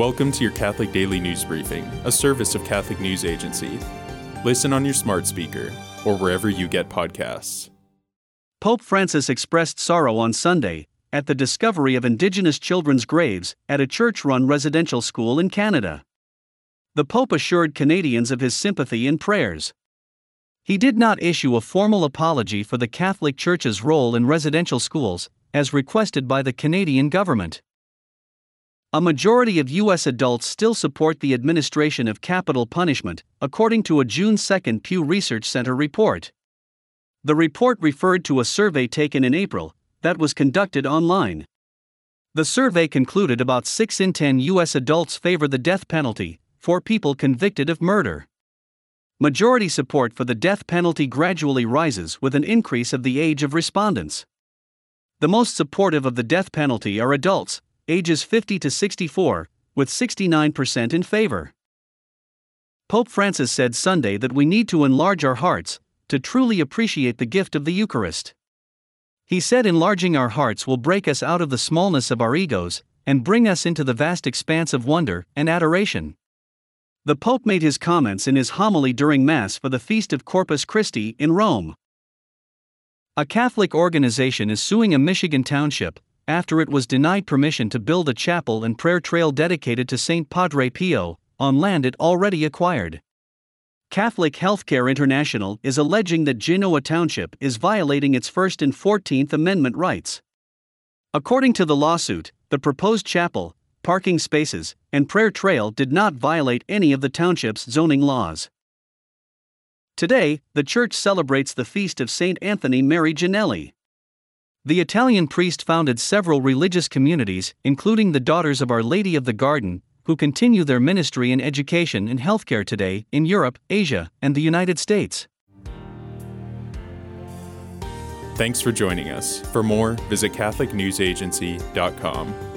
Welcome to your Catholic Daily News Briefing, a service of Catholic News Agency. Listen on your smart speaker or wherever you get podcasts. Pope Francis expressed sorrow on Sunday at the discovery of Indigenous children's graves at a church run residential school in Canada. The Pope assured Canadians of his sympathy and prayers. He did not issue a formal apology for the Catholic Church's role in residential schools, as requested by the Canadian government. A majority of U.S. adults still support the administration of capital punishment, according to a June 2 Pew Research Center report. The report referred to a survey taken in April that was conducted online. The survey concluded about 6 in 10 U.S. adults favor the death penalty for people convicted of murder. Majority support for the death penalty gradually rises with an increase of the age of respondents. The most supportive of the death penalty are adults, ages 50 to 64, with 69% in favor. Pope Francis said Sunday that we need to enlarge our hearts to truly appreciate the gift of the Eucharist. He said enlarging our hearts will break us out of the smallness of our egos and bring us into the vast expanse of wonder and adoration. The Pope made his comments in his homily during Mass for the Feast of Corpus Christi in Rome. A Catholic organization is suing a Michigan township after it was denied permission to build a chapel and prayer trail dedicated to St. Padre Pio, on land it already acquired. Catholic Healthcare International is alleging that Genoa Township is violating its First and Fourteenth Amendment rights. According to the lawsuit, the proposed chapel, parking spaces, and prayer trail did not violate any of the township's zoning laws. Today, the church celebrates the feast of St. Anthony Mary Gianelli. The Italian priest founded several religious communities, including the Daughters of Our Lady of the Garden, who continue their ministry in education and healthcare today in Europe, Asia, and the United States. Thanks for joining us. For more, visit CatholicNewsAgency.com.